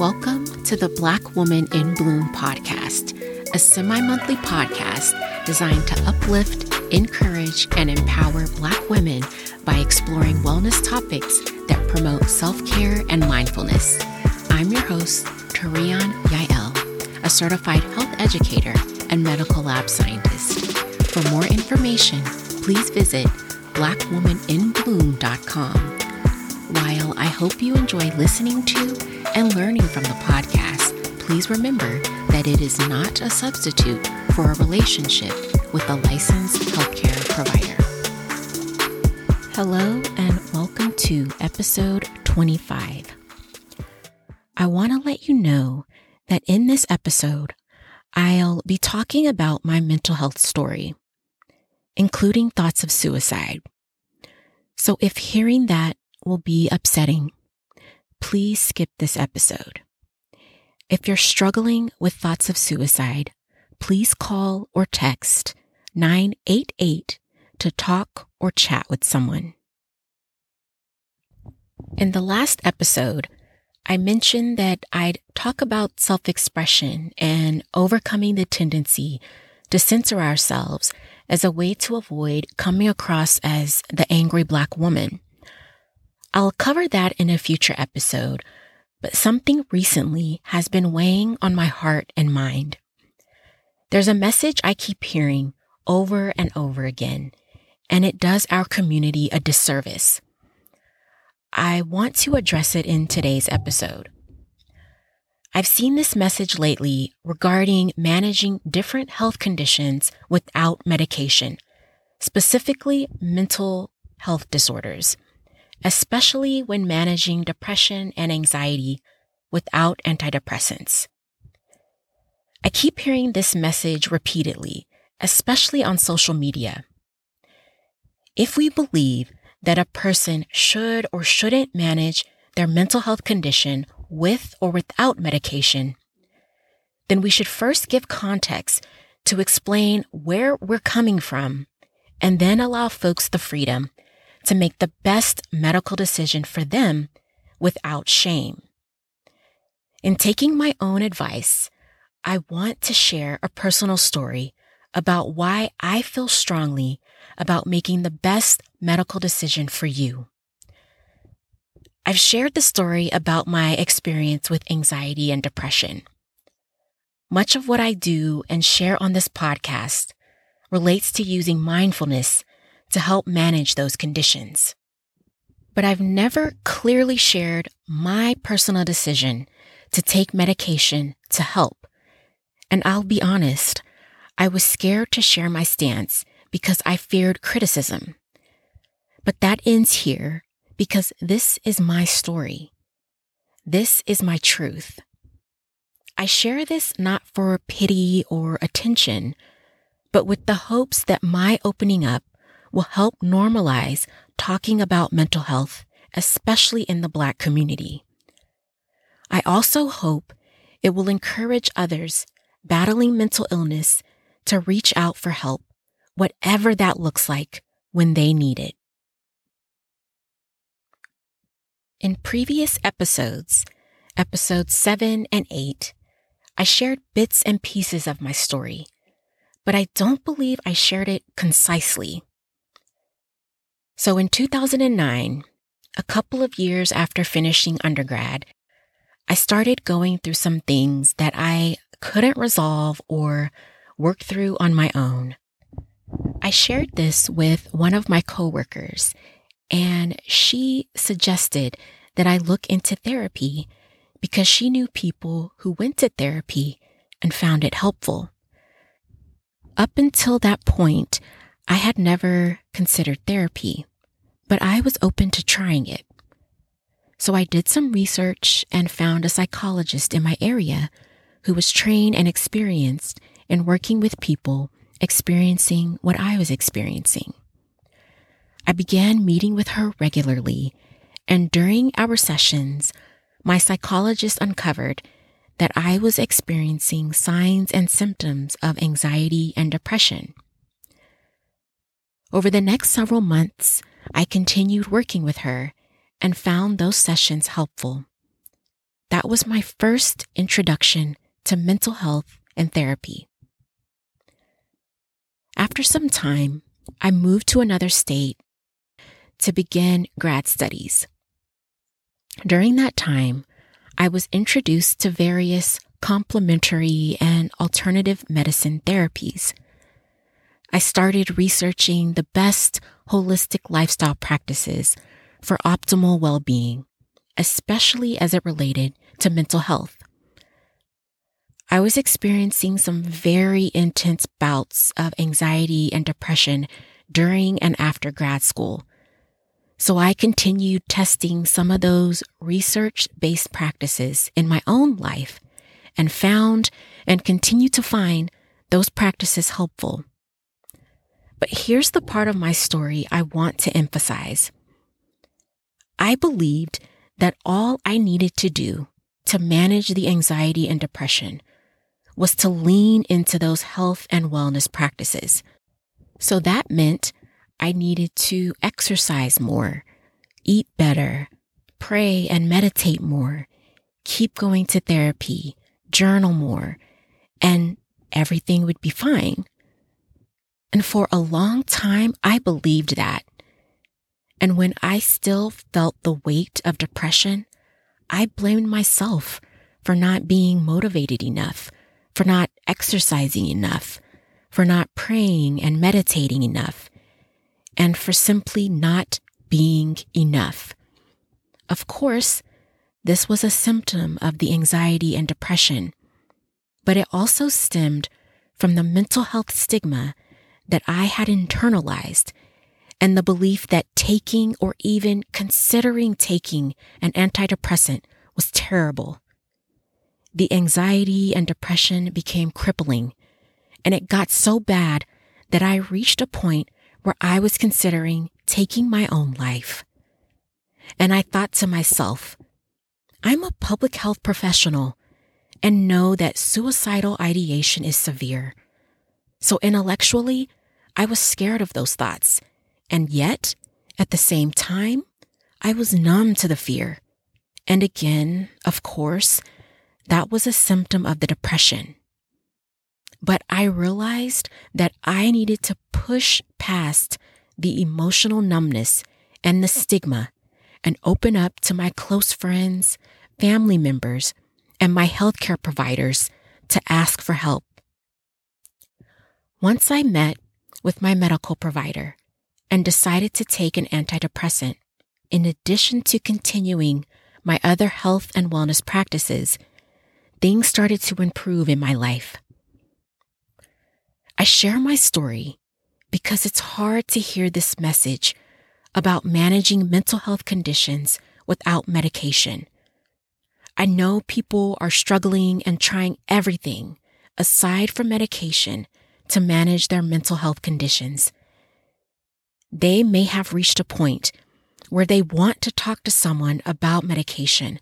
Welcome to the Black Woman in Bloom podcast, a semi monthly podcast designed to uplift, encourage, and empower Black women by exploring wellness topics that promote self care and mindfulness. I'm your host, TaReon Yael, a certified health educator and medical lab scientist. For more information, please visit blackwomaninbloom.com. While I hope you enjoy listening to and learning from the podcast, please remember that it is not a substitute for a relationship with a licensed healthcare provider. Hello, and welcome to episode 25. I want to let you know that in this episode, I'll be talking about my mental health story, including thoughts of suicide. So if hearing that will be upsetting, please skip this episode. If you're struggling with thoughts of suicide, please call or text 988 to talk or chat with someone. In the last episode, I mentioned that I'd talk about self expression and overcoming the tendency to censor ourselves as a way to avoid coming across as the angry black woman. I'll cover that in a future episode, but something recently has been weighing on my heart and mind. There's a message I keep hearing over and over again, and it does our community a disservice. I want to address it in today's episode. I've seen this message lately regarding managing different health conditions without medication, specifically mental health disorders especially when managing depression and anxiety without antidepressants. I keep hearing this message repeatedly, especially on social media. If we believe that a person should or shouldn't manage their mental health condition with or without medication, then we should first give context to explain where we're coming from and then allow folks the freedom to make the best medical decision for them without shame. In taking my own advice, I want to share a personal story about why I feel strongly about making the best medical decision for you. I've shared the story about my experience with anxiety and depression. Much of what I do and share on this podcast relates to using mindfulness to help manage those conditions. But I've never clearly shared my personal decision to take medication to help. And I'll be honest, I was scared to share my stance because I feared criticism. But that ends here because this is my story. This is my truth. I share this not for pity or attention, but with the hopes that my opening up will help normalize talking about mental health, especially in the Black community. I also hope it will encourage others battling mental illness to reach out for help, whatever that looks like when they need it. In previous episodes, episodes 7 and 8, I shared bits and pieces of my story, but I don't believe I shared it concisely. So in 2009, a couple of years after finishing undergrad, I started going through some things that I couldn't resolve or work through on my own. I shared this with one of my coworkers, and she suggested that I look into therapy because she knew people who went to therapy and found it helpful. Up until that point, I had never considered therapy but I was open to trying it. So I did some research and found a psychologist in my area who was trained and experienced in working with people experiencing what I was experiencing. I began meeting with her regularly, and during our sessions, my psychologist uncovered that I was experiencing signs and symptoms of anxiety and depression. Over the next several months, I continued working with her and found those sessions helpful. That was my first introduction to mental health and therapy. After some time, I moved to another state to begin grad studies. During that time, I was introduced to various complementary and alternative medicine therapies. I started researching the best holistic lifestyle practices for optimal well being, especially as it related to mental health. I was experiencing some very intense bouts of anxiety and depression during and after grad school. So I continued testing some of those research based practices in my own life and found and continue to find those practices helpful. But here's the part of my story I want to emphasize. I believed that all I needed to do to manage the anxiety and depression was to lean into those health and wellness practices. So that meant I needed to exercise more, eat better, pray and meditate more, keep going to therapy, journal more, and everything would be fine. And for a long time, I believed that. And when I still felt the weight of depression, I blamed myself for not being motivated enough, for not exercising enough, for not praying and meditating enough, and for simply not being enough. Of course, this was a symptom of the anxiety and depression, but it also stemmed from the mental health stigma that I had internalized and the belief that taking or even considering taking an antidepressant was terrible. The anxiety and depression became crippling, and it got so bad that I reached a point where I was considering taking my own life. And I thought to myself, I'm a public health professional and know that suicidal ideation is severe. So intellectually, I was scared of those thoughts. And yet, at the same time, I was numb to the fear. And again, of course, that was a symptom of the depression. But I realized that I needed to push past the emotional numbness and the stigma and open up to my close friends, family members, and my healthcare providers to ask for help. Once I met with my medical provider and decided to take an antidepressant, in addition to continuing my other health and wellness practices, things started to improve in my life. I share my story because it's hard to hear this message about managing mental health conditions without medication. I know people are struggling and trying everything aside from medication to manage their mental health conditions. They may have reached a point where they want to talk to someone about medication,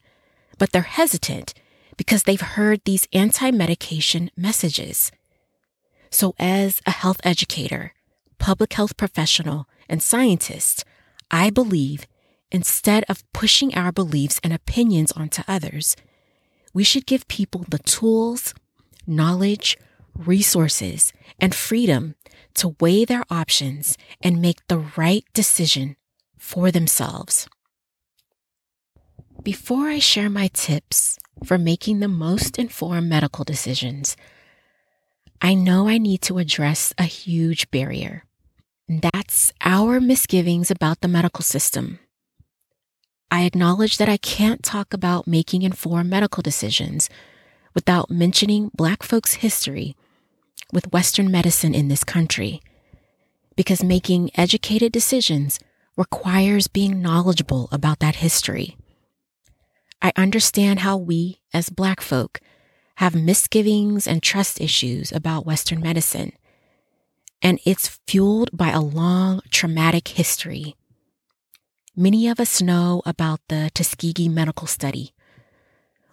but they're hesitant because they've heard these anti medication messages. So, as a health educator, public health professional, and scientist, I believe instead of pushing our beliefs and opinions onto others, we should give people the tools, knowledge, resources, and freedom to weigh their options and make the right decision for themselves. Before I share my tips for making the most informed medical decisions, I know I need to address a huge barrier. That's our misgivings about the medical system. I acknowledge that I can't talk about making informed medical decisions without mentioning Black folks' history with Western medicine in this country, because making educated decisions requires being knowledgeable about that history. I understand how we, as Black folk, have misgivings and trust issues about Western medicine, and it's fueled by a long traumatic history. Many of us know about the Tuskegee medical study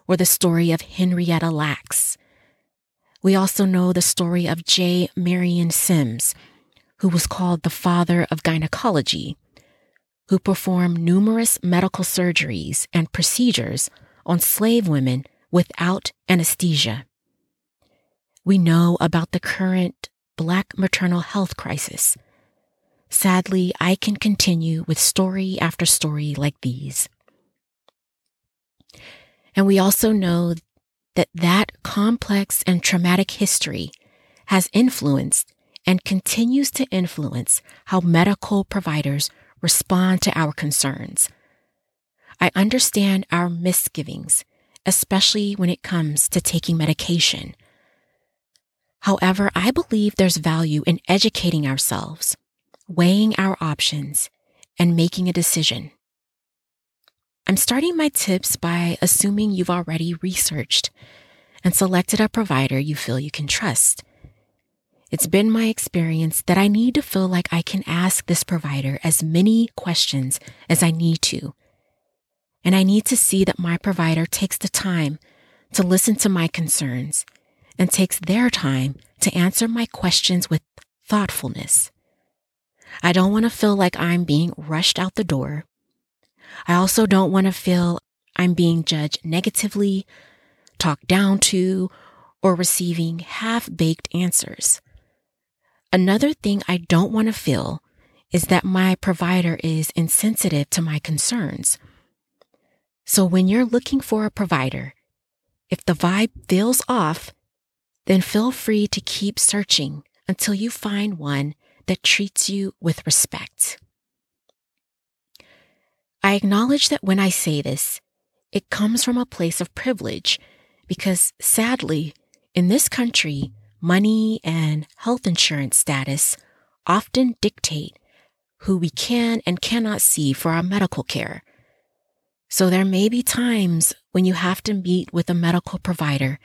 or the story of Henrietta Lacks we also know the story of J. Marion Sims, who was called the father of gynecology, who performed numerous medical surgeries and procedures on slave women without anesthesia. We know about the current Black maternal health crisis. Sadly, I can continue with story after story like these. And we also know that that complex and traumatic history has influenced and continues to influence how medical providers respond to our concerns. I understand our misgivings, especially when it comes to taking medication. However, I believe there's value in educating ourselves, weighing our options, and making a decision. I'm starting my tips by assuming you've already researched and selected a provider you feel you can trust. It's been my experience that I need to feel like I can ask this provider as many questions as I need to. And I need to see that my provider takes the time to listen to my concerns and takes their time to answer my questions with thoughtfulness. I don't want to feel like I'm being rushed out the door. I also don't want to feel I'm being judged negatively, talked down to, or receiving half baked answers. Another thing I don't want to feel is that my provider is insensitive to my concerns. So when you're looking for a provider, if the vibe feels off, then feel free to keep searching until you find one that treats you with respect. I acknowledge that when I say this, it comes from a place of privilege because sadly, in this country, money and health insurance status often dictate who we can and cannot see for our medical care. So there may be times when you have to meet with a medical provider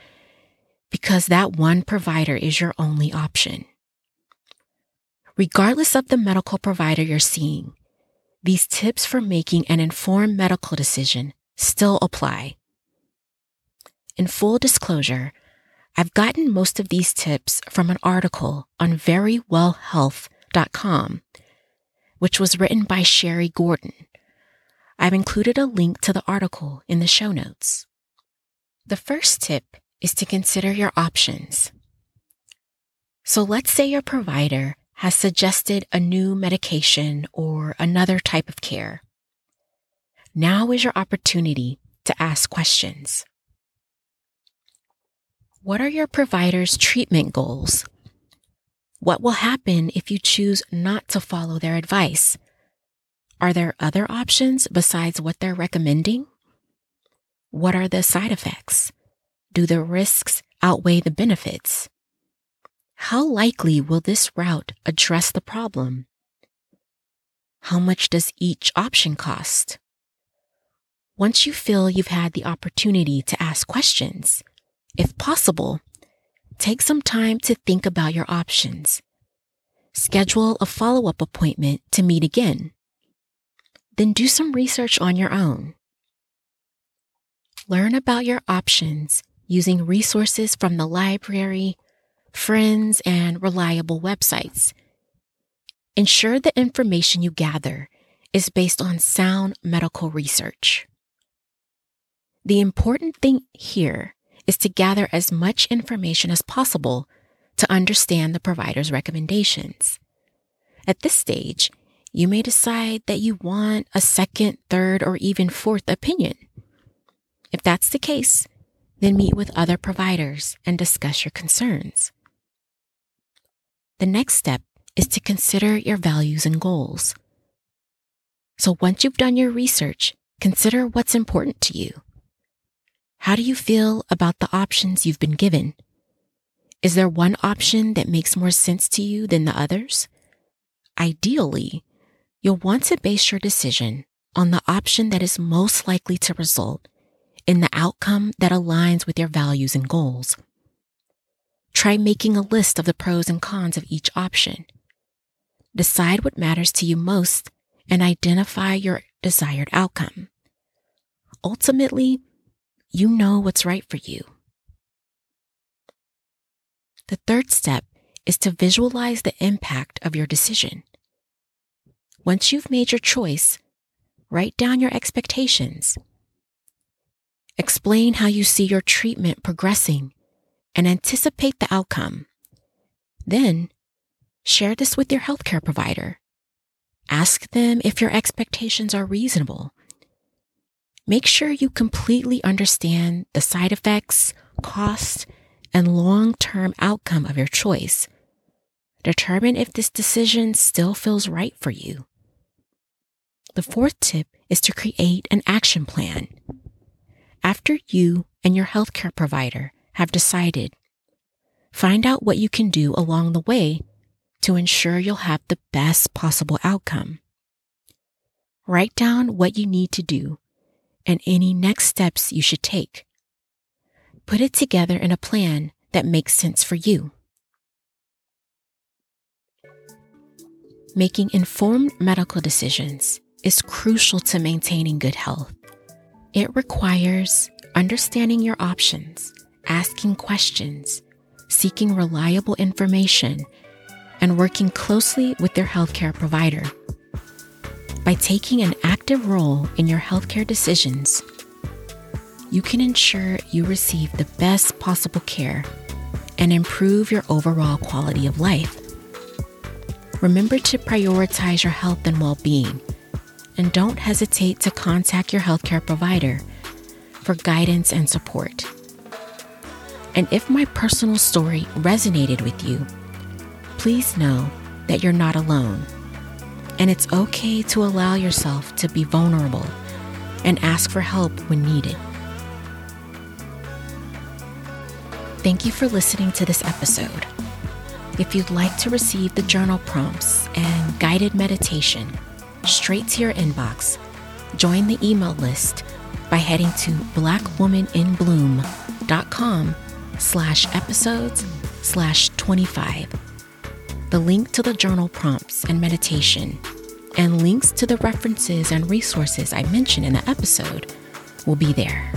because that one provider is your only option. Regardless of the medical provider you're seeing, these tips for making an informed medical decision still apply. In full disclosure, I've gotten most of these tips from an article on verywellhealth.com, which was written by Sherri Gordon. I've included a link to the article in the show notes. The first tip is to consider your options. So let's say your provider has suggested a new medication or another type of care. Now is your opportunity to ask questions. What are your provider's treatment goals? What will happen if you choose not to follow their advice? Are there other options besides what they're recommending? What are the side effects? Do the risks outweigh the benefits? How likely will this route address the problem? How much does each option cost? Once you feel you've had the opportunity to ask questions, if possible, take some time to think about your options. Schedule a follow up appointment to meet again. Then do some research on your own. Learn about your options using resources from the library, friends, and reliable websites. Ensure the information you gather is based on sound medical research. The important thing here is to gather as much information as possible to understand the provider's recommendations. At this stage, you may decide that you want a second, third, or even fourth opinion. If that's the case, then meet with other providers and discuss your concerns. The next step is to consider your values and goals. So once you've done your research, consider what's important to you. How do you feel about the options you've been given? Is there one option that makes more sense to you than the others? Ideally, you'll want to base your decision on the option that is most likely to result in the outcome that aligns with your values and goals. Try making a list of the pros and cons of each option. Decide what matters to you most and identify your desired outcome. Ultimately, you know what's right for you. The third step is to visualize the impact of your decision. Once you've made your choice, write down your expectations Explain how you see your treatment progressing and anticipate the outcome. Then, share this with your healthcare provider. Ask them if your expectations are reasonable. Make sure you completely understand the side effects, costs, and long term outcome of your choice. Determine if this decision still feels right for you. The fourth tip is to create an action plan. After you and your healthcare provider have decided, find out what you can do along the way to ensure you'll have the best possible outcome. Write down what you need to do and any next steps you should take. Put it together in a plan that makes sense for you. Making informed medical decisions is crucial to maintaining good health. It requires understanding your options, asking questions, seeking reliable information, and working closely with their healthcare provider. By taking an active role in your healthcare decisions, you can ensure you receive the best possible care and improve your overall quality of life. Remember to prioritize your health and well being, and don't hesitate to contact your healthcare provider for guidance and support. And if my personal story resonated with you, please know that you're not alone. And it's okay to allow yourself to be vulnerable and ask for help when needed. Thank you for listening to this episode. If you'd like to receive the journal prompts and guided meditation straight to your inbox, join the email list by heading to blackwomaninbloom.com slash episodes slash 25. The link to the journal prompts and meditation and links to the references and resources I mentioned in the episode will be there.